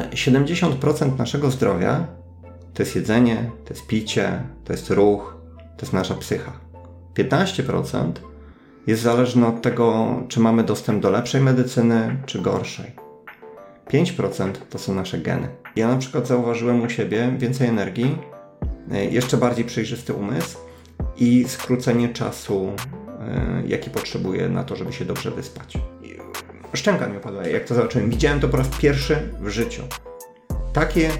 70% naszego zdrowia to jest jedzenie, to jest picie, to jest ruch, to jest nasza psycha. 15% jest zależne od tego, czy mamy dostęp do lepszej medycyny, czy gorszej. 5% to są nasze geny. Ja na przykład zauważyłem u siebie więcej energii, e, jeszcze bardziej przejrzysty umysł i skrócenie czasu, e, jaki potrzebuję na to, żeby się dobrze wyspać. Szczęka mi opadła, jak to zobaczyłem. Widziałem to po raz pierwszy w życiu. Takie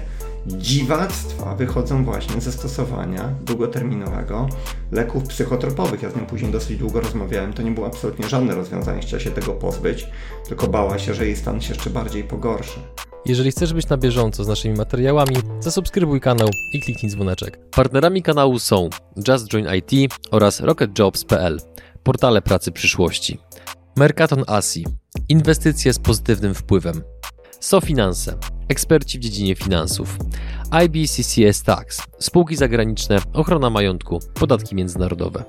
dziwactwa wychodzą właśnie ze stosowania długoterminowego leków psychotropowych. Ja z nią później dosyć długo rozmawiałem. To nie było absolutnie żadne rozwiązanie. Chciała się tego pozbyć, tylko bała się, że jej stan się jeszcze bardziej pogorszy. Jeżeli chcesz być na bieżąco z naszymi materiałami, zasubskrybuj kanał i kliknij dzwoneczek. Partnerami kanału są Just Join IT oraz RocketJobs.pl, portale pracy przyszłości. Mercaton Asi, inwestycje z pozytywnym wpływem. SoFinanse, eksperci w dziedzinie finansów. IBCCS Tax, spółki zagraniczne, ochrona majątku, podatki międzynarodowe.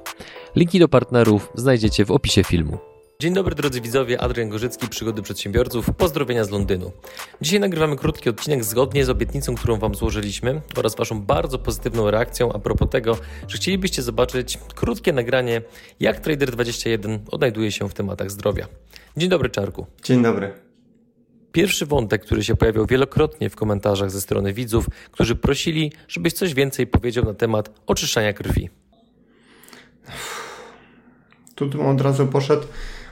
Linki do partnerów znajdziecie w opisie filmu. Dzień dobry drodzy widzowie, Adrian Gorzycki, Przygody Przedsiębiorców, pozdrowienia z Londynu. Dzisiaj nagrywamy krótki odcinek zgodnie z obietnicą, którą Wam złożyliśmy oraz Waszą bardzo pozytywną reakcją a propos tego, że chcielibyście zobaczyć krótkie nagranie, jak Trader21 odnajduje się w tematach zdrowia. Dzień dobry Czarku. Dzień dobry. Pierwszy wątek, który się pojawiał wielokrotnie w komentarzach ze strony widzów, którzy prosili, żebyś coś więcej powiedział na temat oczyszczania krwi. Tu bym od razu poszedł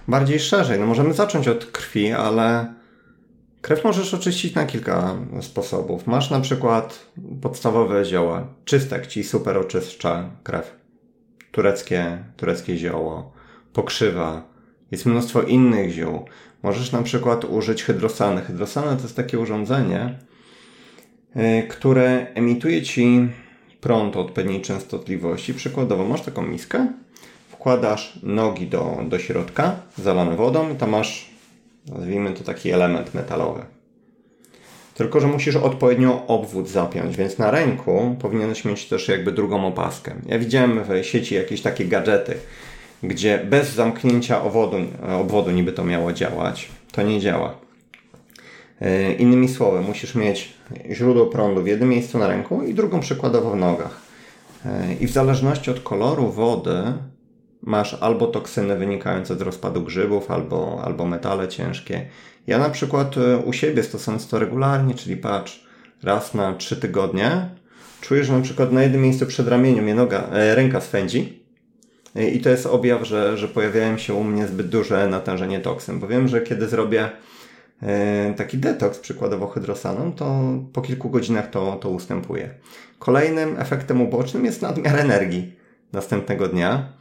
bardziej szerzej. No możemy zacząć od krwi, ale krew możesz oczyścić na kilka sposobów. Masz na przykład podstawowe zioła. Czystek ci super oczyszcza krew. Tureckie, tureckie zioło, pokrzywa. Jest mnóstwo innych ziół. Możesz na przykład użyć hydrosany. Hydrosany to jest takie urządzenie, y, które emituje ci prąd o odpowiedniej częstotliwości. Przykładowo masz taką miskę, wkładasz nogi do, do środka, zalane wodą tam masz, nazwijmy to taki element metalowy. Tylko, że musisz odpowiednio obwód zapiąć, więc na ręku powinieneś mieć też jakby drugą opaskę. Ja widziałem w sieci jakieś takie gadżety, gdzie bez zamknięcia obwodu, obwodu niby to miało działać. To nie działa. E, innymi słowy, musisz mieć źródło prądu w jednym miejscu na ręku i drugą przykładowo w nogach. E, I w zależności od koloru wody masz albo toksyny wynikające z rozpadu grzybów, albo, albo metale ciężkie. Ja na przykład e, u siebie stosując to regularnie, czyli patrz, raz na trzy tygodnie, czuję, że na przykład na jednym miejscu przed ramieniem mnie noga, ręka swędzi, i to jest objaw, że, że pojawiają się u mnie zbyt duże natężenie toksyn, bo wiem, że kiedy zrobię e, taki detoks, przykładowo hydrosaną, to po kilku godzinach to, to ustępuje. Kolejnym efektem ubocznym jest nadmiar energii następnego dnia,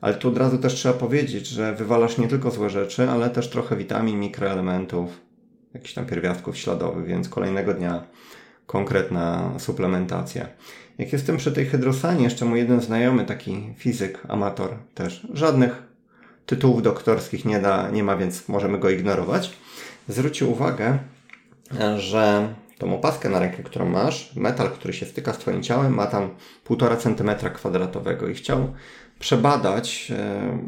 ale tu od razu też trzeba powiedzieć, że wywalasz nie tylko złe rzeczy, ale też trochę witamin, mikroelementów, jakichś tam pierwiastków śladowych, więc kolejnego dnia konkretna suplementacja. Jak jestem przy tej hydrosanie, jeszcze mój jeden znajomy, taki fizyk, amator też, żadnych tytułów doktorskich nie, da, nie ma, więc możemy go ignorować, zwrócił uwagę, że tą opaskę na rękę, którą masz, metal, który się styka z Twoim ciałem, ma tam 1,5 cm kwadratowego i chciał przebadać, e,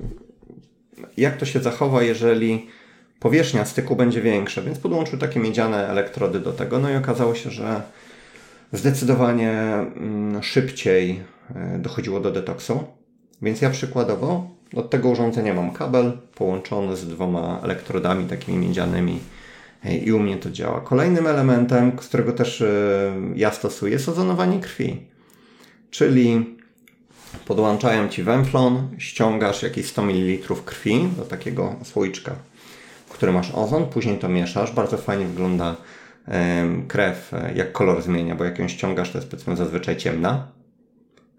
jak to się zachowa, jeżeli powierzchnia styku będzie większa, więc podłączył takie miedziane elektrody do tego, no i okazało się, że zdecydowanie mm, szybciej e, dochodziło do detoksu. Więc ja przykładowo od tego urządzenia mam kabel połączony z dwoma elektrodami takimi miedzianymi e, i u mnie to działa. Kolejnym elementem, z którego też e, ja stosuję, jest ozonowanie krwi. Czyli podłączają Ci węflon, ściągasz jakieś 100 ml krwi do takiego słoiczka, którym masz ozon, później to mieszasz. Bardzo fajnie wygląda krew, e, jak kolor zmienia, bo jak ją ściągasz, to jest powiedzmy zazwyczaj ciemna.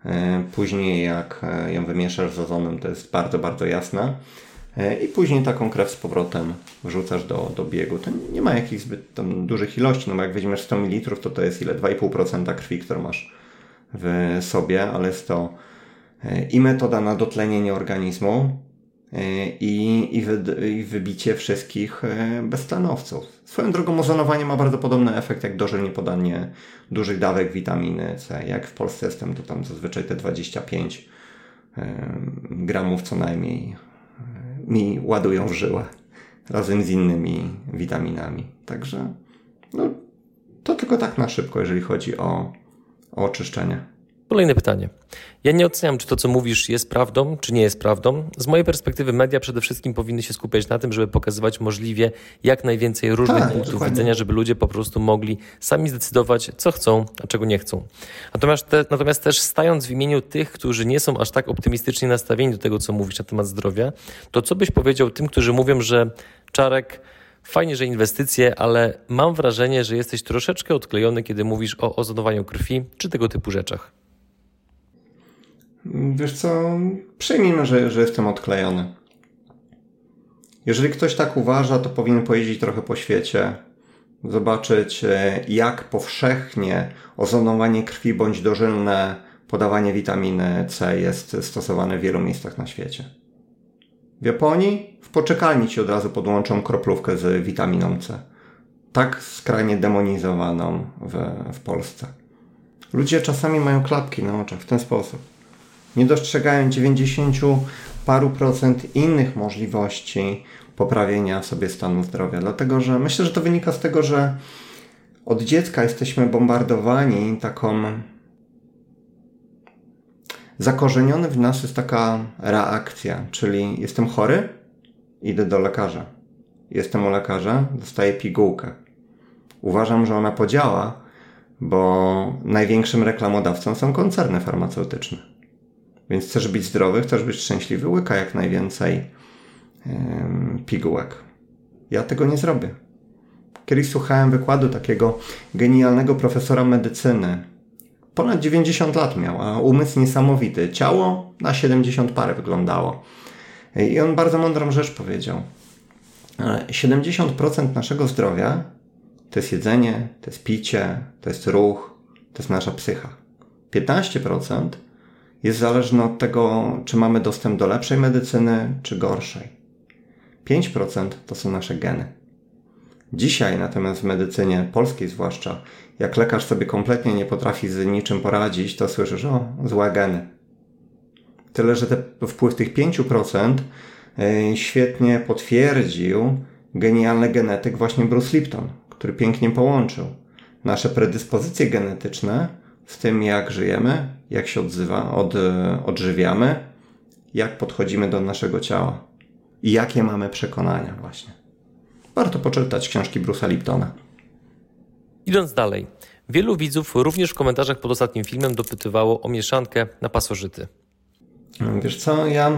E, później jak e, ją wymieszasz z ozonem, to jest bardzo, bardzo jasna. I później taką krew z powrotem wrzucasz do, do biegu. To nie ma jakichś zbyt tam dużych ilości, no bo jak weźmiesz 100 ml, to to jest ile? 2,5% krwi, którą masz w sobie, ale jest to i metoda na dotlenienie organizmu, i, i, wy, i wybicie wszystkich e, beztlenowców. Swoją drogą ozonowanie ma bardzo podobny efekt jak dożylnie podanie dużych dawek witaminy C. Jak w Polsce jestem, to tam zazwyczaj te 25 e, gramów co najmniej e, mi ładują w żyłę razem z innymi witaminami. Także no, tylko tak na szybko, jeżeli chodzi o, o oczyszczenie. Kolejne pytanie. Ja nie oceniam, czy to, co mówisz, jest prawdą, czy nie jest prawdą. Z mojej perspektywy, media przede wszystkim powinny się skupiać na tym, żeby pokazywać możliwie jak najwięcej różnych tak, punktów dokładnie. widzenia, żeby ludzie po prostu mogli sami zdecydować, co chcą, a czego nie chcą. Natomiast, te, natomiast też stając w imieniu tych, którzy nie są aż tak optymistycznie nastawieni do tego, co mówisz na temat zdrowia, to co byś powiedział tym, którzy mówią, że Czarek Fajnie, że inwestycje, ale mam wrażenie, że jesteś troszeczkę odklejony, kiedy mówisz o ozonowaniu krwi czy tego typu rzeczach. Wiesz co, przyjmijmy, że, że jestem odklejony. Jeżeli ktoś tak uważa, to powinien pojeździć trochę po świecie, zobaczyć e, jak powszechnie ozonowanie krwi bądź dożylne podawanie witaminy C jest stosowane w wielu miejscach na świecie. W Japonii w poczekalni ci od razu podłączą kroplówkę z witaminą C. Tak skrajnie demonizowaną w, w Polsce. Ludzie czasami mają klapki na oczach w ten sposób nie dostrzegają 90 paru procent innych możliwości poprawienia sobie stanu zdrowia. Dlatego, że myślę, że to wynika z tego, że od dziecka jesteśmy bombardowani taką. Zakorzeniony w nas jest taka reakcja, czyli jestem chory, idę do lekarza. Jestem u lekarza, dostaję pigułkę. Uważam, że ona podziała, bo największym reklamodawcą są koncerny farmaceutyczne. Więc chcesz być zdrowy, chcesz być szczęśliwy, łyka jak najwięcej pigułek. Ja tego nie zrobię. Kiedyś słuchałem wykładu takiego genialnego profesora medycyny. Ponad 90 lat miał, a umysł niesamowity. Ciało na 70 parę wyglądało. I on bardzo mądrą rzecz powiedział. 70% naszego zdrowia to jest jedzenie, to jest picie, to jest ruch, to jest nasza psycha. 15% jest zależny od tego, czy mamy dostęp do lepszej medycyny, czy gorszej. 5% to są nasze geny. Dzisiaj natomiast w medycynie polskiej zwłaszcza, jak lekarz sobie kompletnie nie potrafi z niczym poradzić, to słyszysz, o, złe geny. Tyle, że te, wpływ tych 5% e, świetnie potwierdził genialny genetyk właśnie Bruce Lipton, który pięknie połączył nasze predyspozycje genetyczne z tym, jak żyjemy, jak się odzywa, od, odżywiamy, jak podchodzimy do naszego ciała i jakie mamy przekonania właśnie. Warto poczytać książki Bruce'a Liptona. Idąc dalej, wielu widzów również w komentarzach pod ostatnim filmem dopytywało o mieszankę na pasożyty. Wiesz co, ja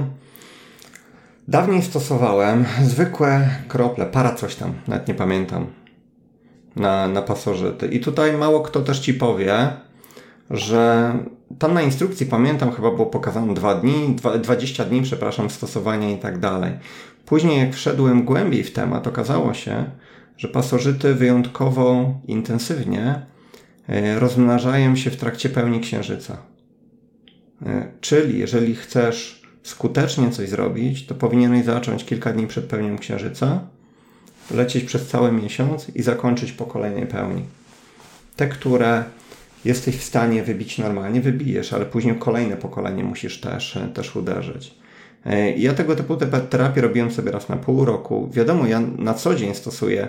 dawniej stosowałem zwykłe krople, para coś tam, nawet nie pamiętam, na, na pasożyty. I tutaj mało kto też ci powie, że tam na instrukcji, pamiętam, chyba było pokazane 2 dni, 20 dni, przepraszam, stosowania i tak dalej. Później, jak wszedłem głębiej w temat, okazało się, że pasożyty wyjątkowo intensywnie e, rozmnażają się w trakcie pełni księżyca. E, czyli, jeżeli chcesz skutecznie coś zrobić, to powinieneś zacząć kilka dni przed pełnią księżyca, lecieć przez cały miesiąc i zakończyć po kolejnej pełni. Te, które jesteś w stanie wybić normalnie, wybijesz, ale później kolejne pokolenie musisz też, też uderzyć. E, ja tego typu terapię robiłem sobie raz na pół roku. Wiadomo, ja na co dzień stosuję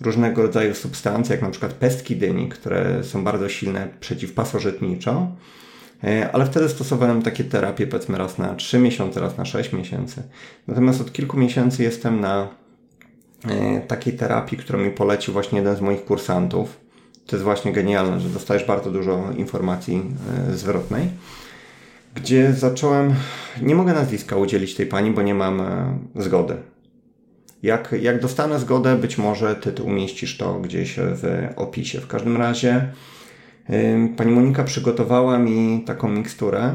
różnego rodzaju substancje, jak na przykład pestki dyni, które są bardzo silne przeciwpasożytniczo, e, ale wtedy stosowałem takie terapie powiedzmy raz na 3 miesiące, raz na 6 miesięcy. Natomiast od kilku miesięcy jestem na e, takiej terapii, którą mi polecił właśnie jeden z moich kursantów to jest właśnie genialne, że dostajesz bardzo dużo informacji e, zwrotnej. Gdzie zacząłem, nie mogę nazwiska udzielić tej pani, bo nie mam e, zgody. Jak, jak dostanę zgodę, być może ty, ty umieścisz to gdzieś w opisie. W każdym razie pani Monika przygotowała mi taką miksturę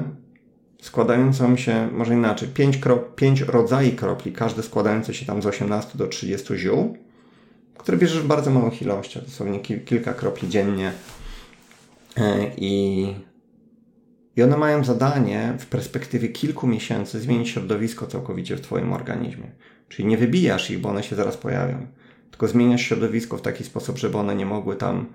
składającą się, może inaczej, pięć, pięć rodzajów kropli, każdy składający się tam z 18 do 30 ziół które bierzesz bardzo małych ilościach, dosłownie kilka kropli dziennie. E, I, I one mają zadanie w perspektywie kilku miesięcy zmienić środowisko całkowicie w Twoim organizmie. Czyli nie wybijasz ich, bo one się zaraz pojawią, tylko zmieniasz środowisko w taki sposób, żeby one nie mogły tam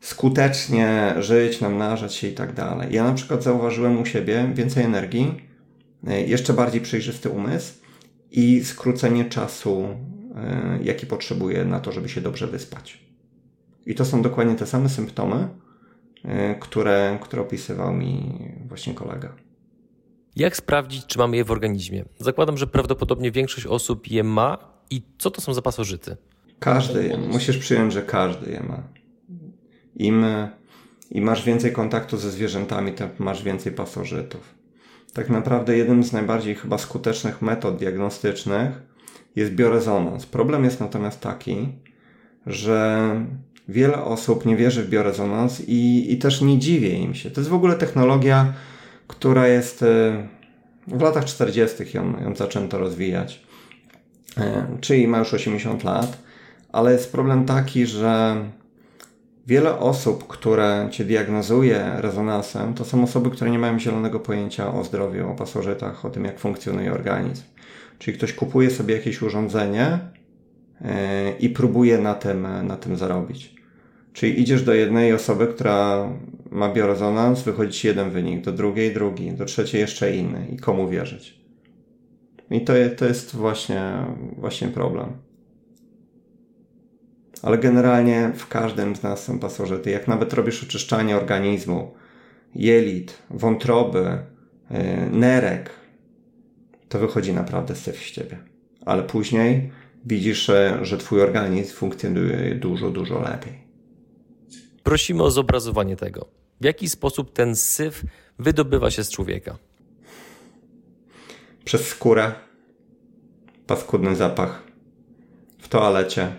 skutecznie żyć, namnażać się i tak dalej. Ja na przykład zauważyłem u siebie więcej energii, e, jeszcze bardziej przejrzysty umysł i skrócenie czasu jaki potrzebuje na to, żeby się dobrze wyspać. I to są dokładnie te same symptomy, y, które, które opisywał mi właśnie kolega. Jak sprawdzić, czy mamy je w organizmie? Zakładam, że prawdopodobnie większość osób je ma. I co to są za pasożyty? Każdy je. Musisz przyjąć, że każdy je ma. Im, im masz więcej kontaktu ze zwierzętami, tym masz więcej pasożytów. Tak naprawdę jednym z najbardziej chyba skutecznych metod diagnostycznych jest biorezonans. Problem jest natomiast taki, że wiele osób nie wierzy w biorezonans i, i też nie dziwię im się. To jest w ogóle technologia, która jest e, w latach 40. ją, ją zaczęto rozwijać. E, czyli ma już 80 lat, ale jest problem taki, że wiele osób, które cię diagnozuje rezonansem, to są osoby, które nie mają zielonego pojęcia o zdrowiu, o pasożytach, o tym, jak funkcjonuje organizm. Czyli ktoś kupuje sobie jakieś urządzenie e, i próbuje na tym, na tym zarobić. Czyli idziesz do jednej osoby, która ma biorezonans, wychodzi ci jeden wynik, do drugiej drugi, do trzeciej jeszcze inny. I komu wierzyć? I to, to jest właśnie, właśnie problem. Ale generalnie w każdym z nas są pasożyty. Jak nawet robisz oczyszczanie organizmu, jelit, wątroby, yy, nerek, to wychodzi naprawdę syf z ciebie. Ale później widzisz, że twój organizm funkcjonuje dużo, dużo lepiej. Prosimy o zobrazowanie tego. W jaki sposób ten syf wydobywa się z człowieka? Przez skórę, paskudny zapach, w toalecie.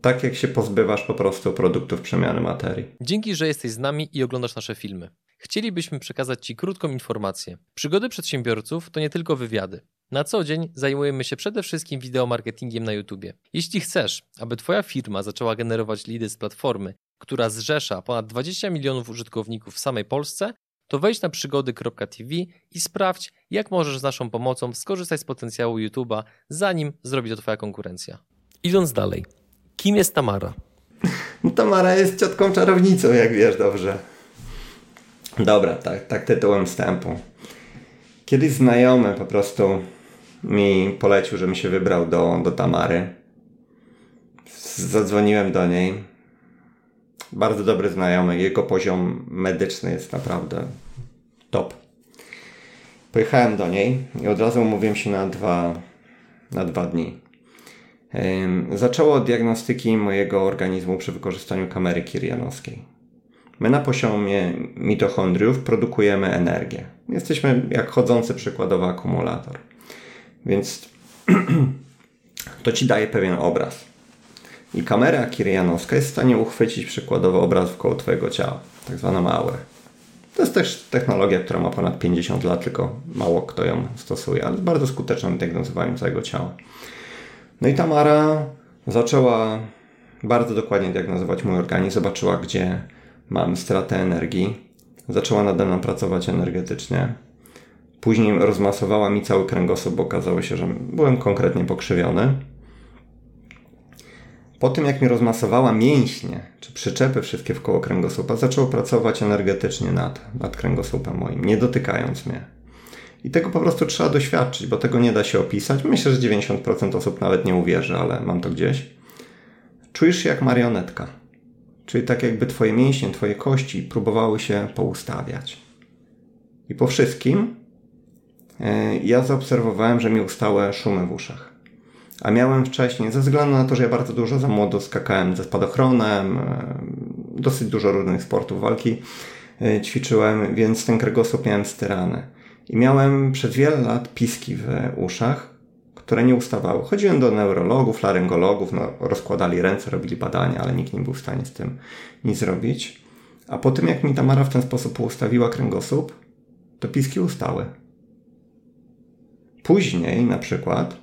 Tak jak się pozbywasz po prostu produktów przemiany materii. Dzięki, że jesteś z nami i oglądasz nasze filmy. Chcielibyśmy przekazać Ci krótką informację. Przygody przedsiębiorców to nie tylko wywiady. Na co dzień zajmujemy się przede wszystkim wideomarketingiem na YouTube. Jeśli chcesz, aby Twoja firma zaczęła generować lidy z platformy, która zrzesza ponad 20 milionów użytkowników w samej Polsce, to wejdź na przygody.tv i sprawdź, jak możesz z naszą pomocą skorzystać z potencjału YouTube'a, zanim zrobi to Twoja konkurencja. Idąc dalej, kim jest Tamara? No, Tamara jest ciotką czarownicą, jak wiesz dobrze. Dobra, tak, tak tytułem wstępu. Kiedyś znajomy po prostu mi polecił, żebym się wybrał do, do Tamary. Zadzwoniłem do niej. Bardzo dobry znajomy. Jego poziom medyczny jest naprawdę top. Pojechałem do niej i od razu umówiłem się na dwa, na dwa dni. Zaczęło od diagnostyki mojego organizmu przy wykorzystaniu kamery kirianowskiej. My na poziomie mitochondriów produkujemy energię. Jesteśmy jak chodzący przykładowy akumulator. Więc to ci daje pewien obraz. I kamera kirianowska jest w stanie uchwycić przykładowo obraz wkoło Twojego ciała, tak zwaną aurę. To jest też technologia, która ma ponad 50 lat, tylko mało kto ją stosuje, ale jest bardzo skuteczna w diagnozowaniu całego ciała. No i Tamara zaczęła bardzo dokładnie diagnozować mój organizm, zobaczyła, gdzie mam stratę energii, zaczęła nade mną pracować energetycznie. Później rozmasowała mi cały kręgosłup, bo okazało się, że byłem konkretnie pokrzywiony. Po tym, jak mi rozmasowała mięśnie, czy przyczepy wszystkie w koło kręgosłupa, zaczęło pracować energetycznie nad, nad kręgosłupem moim, nie dotykając mnie. I tego po prostu trzeba doświadczyć, bo tego nie da się opisać. Myślę, że 90% osób nawet nie uwierzy, ale mam to gdzieś. Czujesz się jak marionetka. Czyli tak jakby twoje mięśnie, twoje kości próbowały się poustawiać. I po wszystkim e, ja zaobserwowałem, że mi ustały szumy w uszach. A miałem wcześniej, ze względu na to, że ja bardzo dużo za młodo skakałem ze spadochronem, e, dosyć dużo różnych sportów walki e, ćwiczyłem, więc ten kręgosłup miałem styrany. I miałem przez wiele lat piski w uszach, które nie ustawały. Chodziłem do neurologów, laryngologów, no, rozkładali ręce, robili badania, ale nikt nie był w stanie z tym nic zrobić. A po tym, jak mi Tamara w ten sposób ustawiła kręgosłup, to piski ustały. Później, na przykład,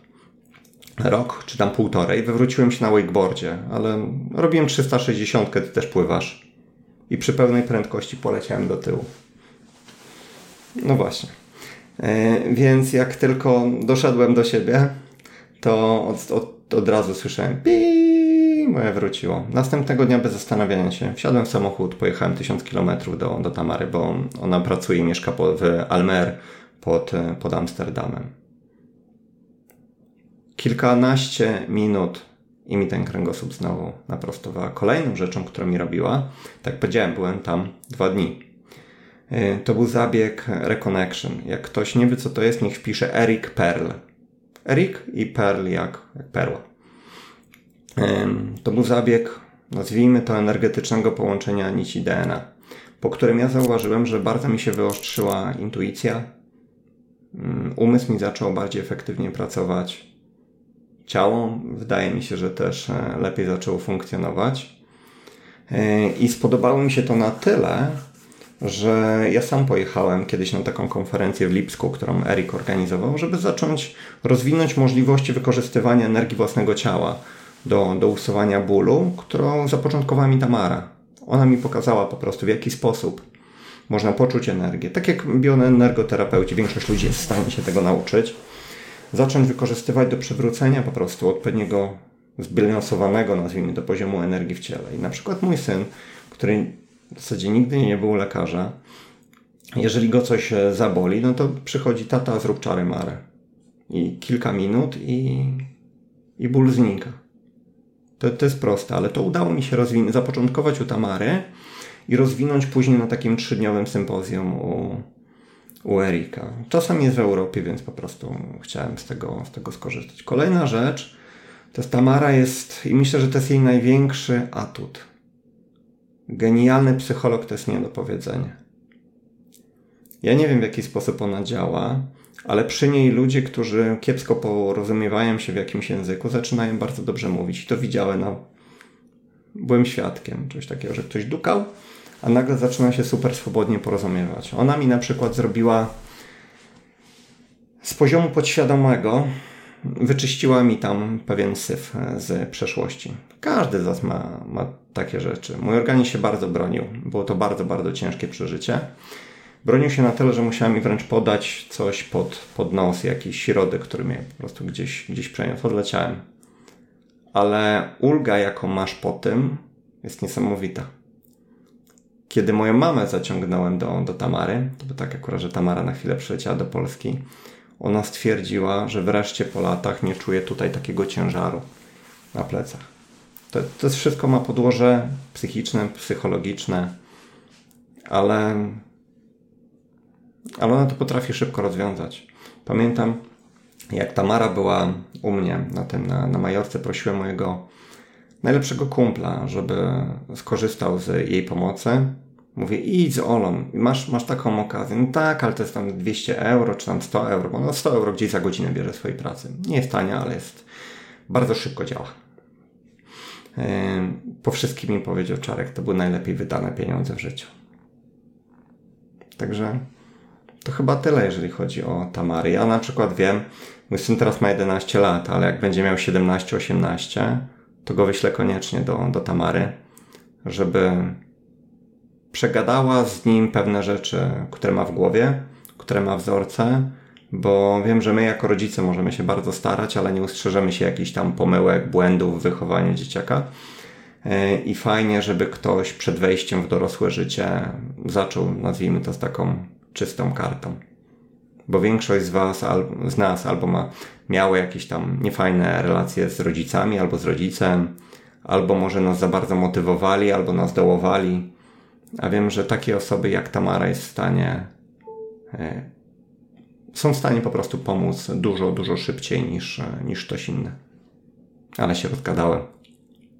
rok czy tam półtorej, wywróciłem się na wakeboardzie, ale robiłem 360, ty też pływasz. I przy pełnej prędkości poleciałem do tyłu. No właśnie. E, więc jak tylko doszedłem do siebie, to od, od, od razu słyszałem pi, moje wróciło. Następnego dnia bez zastanawiania się wsiadłem w samochód, pojechałem 1000 km do, do Tamary, bo ona pracuje i mieszka po, w Almer pod, pod Amsterdamem. Kilkanaście minut i mi ten kręgosłup znowu naprostowała. Kolejną rzeczą, którą mi robiła, tak powiedziałem, byłem tam dwa dni. Y, to był zabieg Reconnection. Jak ktoś nie wie, co to jest, niech wpisze Eric Pearl. Eric i Pearl jak, jak perła. To był zabieg, nazwijmy to, energetycznego połączenia nici DNA, po którym ja zauważyłem, że bardzo mi się wyostrzyła intuicja, mm, umysł mi zaczął bardziej efektywnie pracować, ciało wydaje mi się, że też e, lepiej zaczęło funkcjonować. E, I spodobało mi się to na tyle, że ja sam pojechałem kiedyś na taką konferencję w Lipsku, którą Erik organizował, żeby zacząć rozwinąć możliwości wykorzystywania energii własnego ciała do, do usuwania bólu, którą zapoczątkowała mi Tamara. Ona mi pokazała po prostu w jaki sposób można poczuć energię. Tak jak bioenergoterapeuci, większość ludzi jest w stanie się tego nauczyć. Zacząć wykorzystywać do przywrócenia po prostu odpowiedniego zbilansowanego, nazwijmy to, poziomu energii w ciele. I na przykład mój syn, który w zasadzie nigdy nie był lekarza, jeżeli go coś e, zaboli, no to przychodzi tata, zrób czary marę. I kilka minut i, i ból znika. To, to jest proste, ale to udało mi się rozwinąć, zapoczątkować u Tamary i rozwinąć później na takim trzydniowym sympozjum u, u Erika. Czasem jest w Europie, więc po prostu chciałem z tego, z tego skorzystać. Kolejna rzecz to jest Tamara jest, i myślę, że to jest jej największy atut. Genialny psycholog to jest nie do powiedzenia. Ja nie wiem, w jaki sposób ona działa, ale przy niej ludzie, którzy kiepsko porozumiewają się w jakimś języku, zaczynają bardzo dobrze mówić. I to widziałem, no, byłem świadkiem czegoś takiego, że ktoś dukał, a nagle zaczyna się super swobodnie porozumiewać. Ona mi na przykład zrobiła z poziomu podświadomego, wyczyściła mi tam pewien syf z przeszłości. Każdy z nas ma, ma takie rzeczy. Mój organizm się bardzo bronił. Było to bardzo, bardzo ciężkie przeżycie. Bronił się na tyle, że musiałem mi wręcz podać coś pod, pod nos, jakiś środek, który mnie po prostu gdzieś, gdzieś przeniósł. Odleciałem. Ale ulga, jaką masz po tym, jest niesamowita. Kiedy moją mamę zaciągnąłem do, do Tamary, to było tak akurat, że Tamara na chwilę przyleciała do Polski, ona stwierdziła, że wreszcie po latach nie czuje tutaj takiego ciężaru na plecach. To, to wszystko ma podłoże psychiczne, psychologiczne, ale ale ona to potrafi szybko rozwiązać. Pamiętam, jak Tamara była u mnie na tym, na, na Majorce, prosiłem mojego najlepszego kumpla, żeby skorzystał z jej pomocy. Mówię, idź z Olą, masz, masz taką okazję. No tak, ale to jest tam 200 euro, czy tam 100 euro, bo no 100 euro gdzieś za godzinę bierze swojej pracy. Nie jest tania, ale jest, bardzo szybko działa. Po wszystkim mi powiedział Czarek, to były najlepiej wydane pieniądze w życiu. Także to chyba tyle, jeżeli chodzi o Tamary. Ja na przykład wiem, mój syn teraz ma 11 lat, ale jak będzie miał 17-18, to go wyślę koniecznie do, do Tamary, żeby przegadała z nim pewne rzeczy, które ma w głowie, które ma wzorce, bo wiem, że my jako rodzice możemy się bardzo starać, ale nie ustrzeżemy się jakichś tam pomyłek, błędów w wychowaniu dzieciaka. E, I fajnie, żeby ktoś przed wejściem w dorosłe życie zaczął, nazwijmy to z taką czystą kartą. Bo większość z Was, z nas albo ma, miało jakieś tam niefajne relacje z rodzicami, albo z rodzicem, albo może nas za bardzo motywowali, albo nas dołowali. A wiem, że takie osoby jak Tamara jest w stanie, e, są w stanie po prostu pomóc dużo, dużo szybciej niż, niż ktoś inny. Ale się rozgadałem.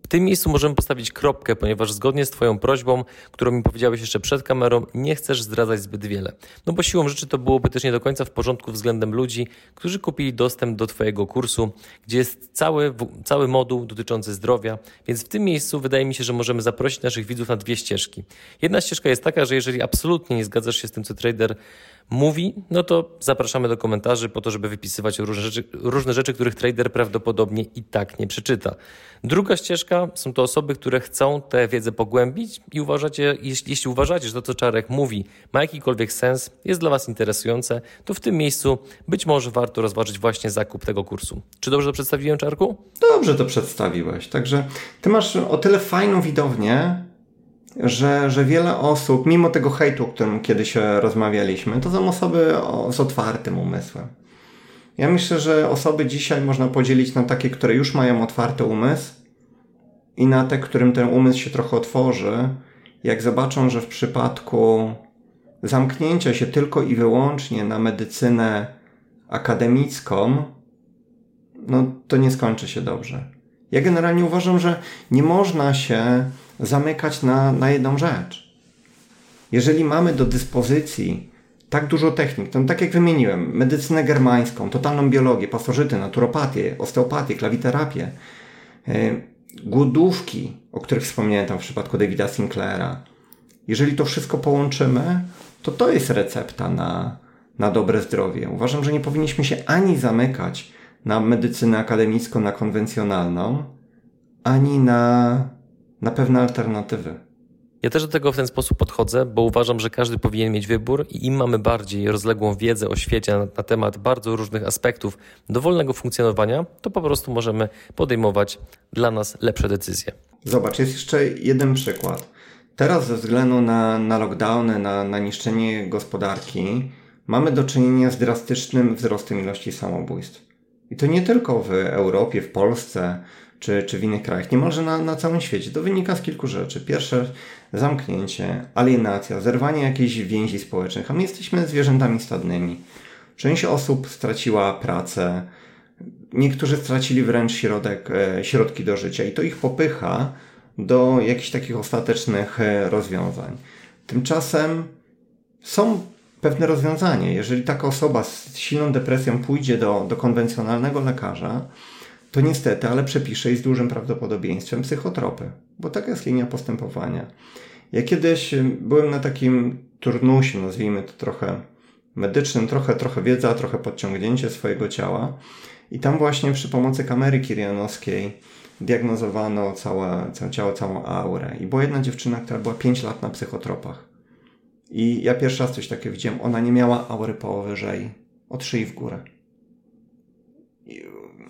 W tym miejscu możemy postawić kropkę, ponieważ zgodnie z Twoją prośbą, którą mi powiedziałeś jeszcze przed kamerą, nie chcesz zdradzać zbyt wiele. No bo siłą rzeczy to byłoby też nie do końca w porządku względem ludzi, którzy kupili dostęp do Twojego kursu, gdzie jest cały, cały moduł dotyczący zdrowia, więc w tym miejscu wydaje mi się, że możemy zaprosić naszych widzów na dwie ścieżki. Jedna ścieżka jest taka, że jeżeli absolutnie nie zgadzasz się z tym, co trader mówi, no to zapraszamy do komentarzy po to, żeby wypisywać różne rzeczy, różne rzeczy, których trader prawdopodobnie i tak nie przeczyta. Druga ścieżka są to osoby, które chcą tę wiedzę pogłębić i uważacie, jeśli, jeśli uważacie, że to, co Czarek mówi, ma jakikolwiek sens, jest dla Was interesujące, to w tym miejscu być może warto rozważyć właśnie zakup tego kursu. Czy dobrze to przedstawiłem, Czarku? Dobrze to przedstawiłeś. Także Ty masz o tyle fajną widownię, że, że wiele osób, mimo tego hejtu, o którym kiedyś rozmawialiśmy, to są osoby z otwartym umysłem. Ja myślę, że osoby dzisiaj można podzielić na takie, które już mają otwarty umysł i na te, którym ten umysł się trochę otworzy, jak zobaczą, że w przypadku zamknięcia się tylko i wyłącznie na medycynę akademicką, no to nie skończy się dobrze. Ja generalnie uważam, że nie można się zamykać na, na jedną rzecz. Jeżeli mamy do dyspozycji tak dużo technik, to tak jak wymieniłem, medycynę germańską, totalną biologię, pasożyty, naturopatię, osteopatię, klawiterapię, yy, głodówki, o których wspomniałem tam w przypadku Davida Sinclaira. Jeżeli to wszystko połączymy, to to jest recepta na, na dobre zdrowie. Uważam, że nie powinniśmy się ani zamykać na medycynę akademicką, na konwencjonalną, ani na, na pewne alternatywy. Ja też do tego w ten sposób podchodzę, bo uważam, że każdy powinien mieć wybór i im mamy bardziej rozległą wiedzę o świecie na, na, temat bardzo różnych aspektów dowolnego funkcjonowania, to po prostu możemy podejmować dla nas lepsze decyzje. Zobacz, jest jeszcze jeden przykład. Teraz ze względu na, na lockdowny, na, na niszczenie gospodarki, mamy do czynienia z drastycznym wzrostem ilości samobójstw. I to nie tylko w Europie, w Polsce czy, czy w innych krajach, niemalże na, na całym świecie. To wynika z kilku rzeczy. Pierwsze, zamknięcie, alienacja, zerwanie jakiejś więzi społecznych, a my jesteśmy zwierzętami stadnymi. Część osób straciła pracę, niektórzy stracili wręcz środek, e, środki do życia i to ich popycha do jakichś takich ostatecznych e, rozwiązań. Tymczasem są pewne rozwiązanie. Jeżeli taka osoba z silną depresją pójdzie do, do konwencjonalnego lekarza, to niestety, ale przepisze i z dużym prawdopodobieństwem psychotropy, bo taka jest linia postępowania. Ja kiedyś byłem na takim turnusie, nazwijmy to trochę medycznym, trochę, trochę wiedza, trochę podciągnięcie swojego ciała. I tam właśnie przy pomocy kamery kirianowskiej diagnozowano całe, całe ciało, całą aurę. I była jedna dziewczyna, która była 5 lat na psychotropach. I ja pierwszy raz coś takiego widziałem. Ona nie miała aury powyżej, od szyi w górę.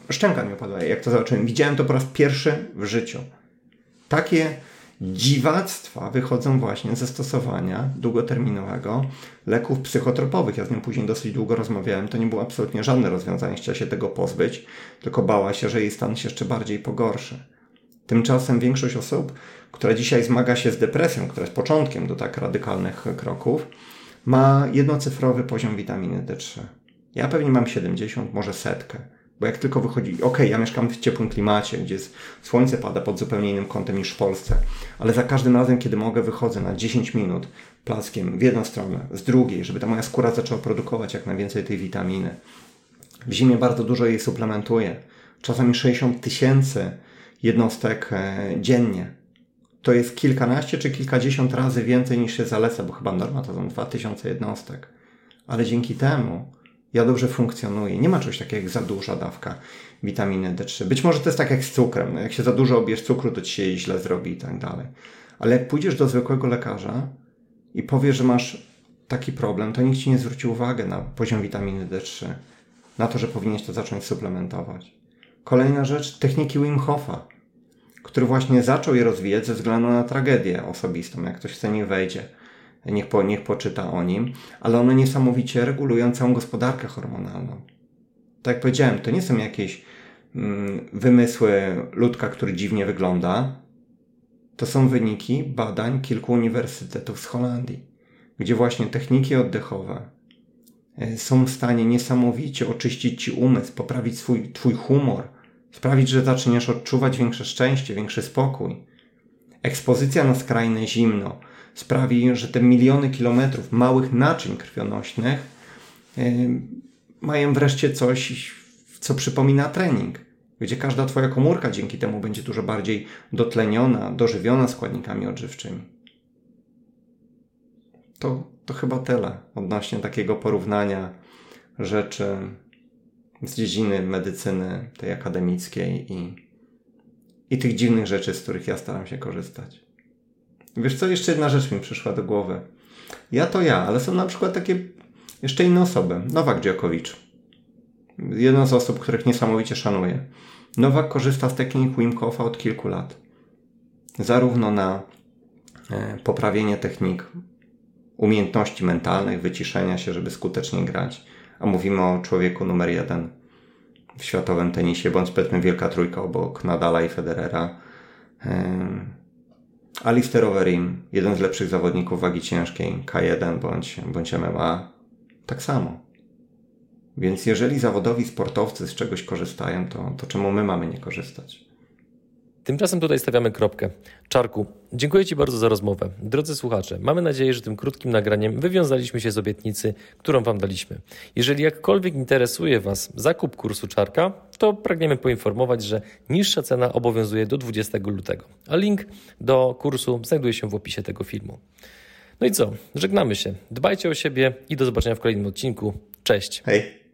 Szczęka mi opadła, jak to zobaczyłem. Widziałem to po raz pierwszy w życiu. Takie dziwactwa wychodzą właśnie ze stosowania długoterminowego leków psychotropowych. Ja z nią później dosyć długo rozmawiałem. To nie było absolutnie żadne rozwiązanie. Chciała się tego pozbyć, tylko bała się, że jej stan się jeszcze bardziej pogorszy. Tymczasem większość osób, która dzisiaj zmaga się z depresją, która jest początkiem do tak radykalnych kroków, ma jednocyfrowy poziom witaminy D3. Ja pewnie mam 70, może setkę. Bo jak tylko wychodzi, ok, ja mieszkam w ciepłym klimacie, gdzie słońce pada pod zupełnie innym kątem niż w Polsce, ale za każdym razem, kiedy mogę, wychodzę na 10 minut plaskiem w jedną stronę, z drugiej, żeby ta moja skóra zaczęła produkować jak najwięcej tej witaminy. W zimie bardzo dużo jej suplementuję. Czasami 60 tysięcy jednostek e, dziennie. To jest kilkanaście czy kilkadziesiąt razy więcej niż się zaleca, bo chyba norma to są 2000 jednostek. Ale dzięki temu ja dobrze funkcjonuję. Nie ma czegoś takiego jak za duża dawka witaminy D3. Być może to jest tak jak z cukrem. No jak się za dużo obierz cukru, to ci się źle zrobi i tak dalej. Ale jak pójdziesz do zwykłego lekarza i powiesz, że masz taki problem, to nikt ci nie zwróci uwagi na poziom witaminy D3. Na to, że powinieneś to zacząć suplementować. Kolejna rzecz, techniki Wim Hofa, który właśnie zaczął je rozwijać ze względu na tragedię osobistą. Jak ktoś chce, nie wejdzie niech, po, niech poczyta o nim, ale one niesamowicie regulują całą gospodarkę hormonalną. Tak jak powiedziałem, to nie są jakieś mm, wymysły ludka, który dziwnie wygląda. To są wyniki badań kilku uniwersytetów z Holandii, gdzie właśnie techniki oddechowe e, są w stanie niesamowicie oczyścić ci umysł, poprawić swój, twój humor, sprawić, że zaczniesz odczuwać większe szczęście, większy spokój. Ekspozycja na skrajne zimno, sprawi, że te miliony kilometrów małych naczyń krwionośnych mają wreszcie coś, co przypomina trening, gdzie każda Twoja komórka dzięki temu będzie dużo bardziej dotleniona, dożywiona składnikami odżywczymi. To, to chyba tyle odnośnie takiego porównania rzeczy z dziedziny medycyny, tej akademickiej i, i tych dziwnych rzeczy, z których ja staram się korzystać. Wiesz co, jeszcze jedna rzecz mi przyszła do głowy. Ja to ja, ale są na przykład takie jeszcze inne osoby. Nowak Dziokowicz. Jedna z osób, których niesamowicie szanuję. Nowak korzysta z technik Wim Hofa od kilku lat. Zarówno na e, poprawienie technik umiejętności mentalnych, wyciszenia się, żeby skutecznie grać, a mówimy o człowieku numer jeden w światowym tenisie, bądź powiedzmy wielka trójka obok Nadala i Federera. Alistair Overeem, jeden z lepszych zawodników wagi ciężkiej, K1 bądź, bądź MMA, tak samo. Więc jeżeli zawodowi sportowcy z czegoś korzystają, to, to czemu my mamy nie korzystać? Tymczasem tutaj stawiamy kropkę. Czarku, dziękuję Ci bardzo za rozmowę. Drodzy słuchacze, mamy nadzieję, że tym krótkim nagraniem wywiązaliśmy się z obietnicy, którą Wam daliśmy. Jeżeli jakkolwiek interesuje Was zakup kursu Czarka, to pragniemy poinformować, że niższa cena obowiązuje do 20 lutego, a link do kursu znajduje się w opisie tego filmu. No i co? Żegnamy się. Dbajcie o siebie i do zobaczenia w kolejnym odcinku. Cześć. Hej.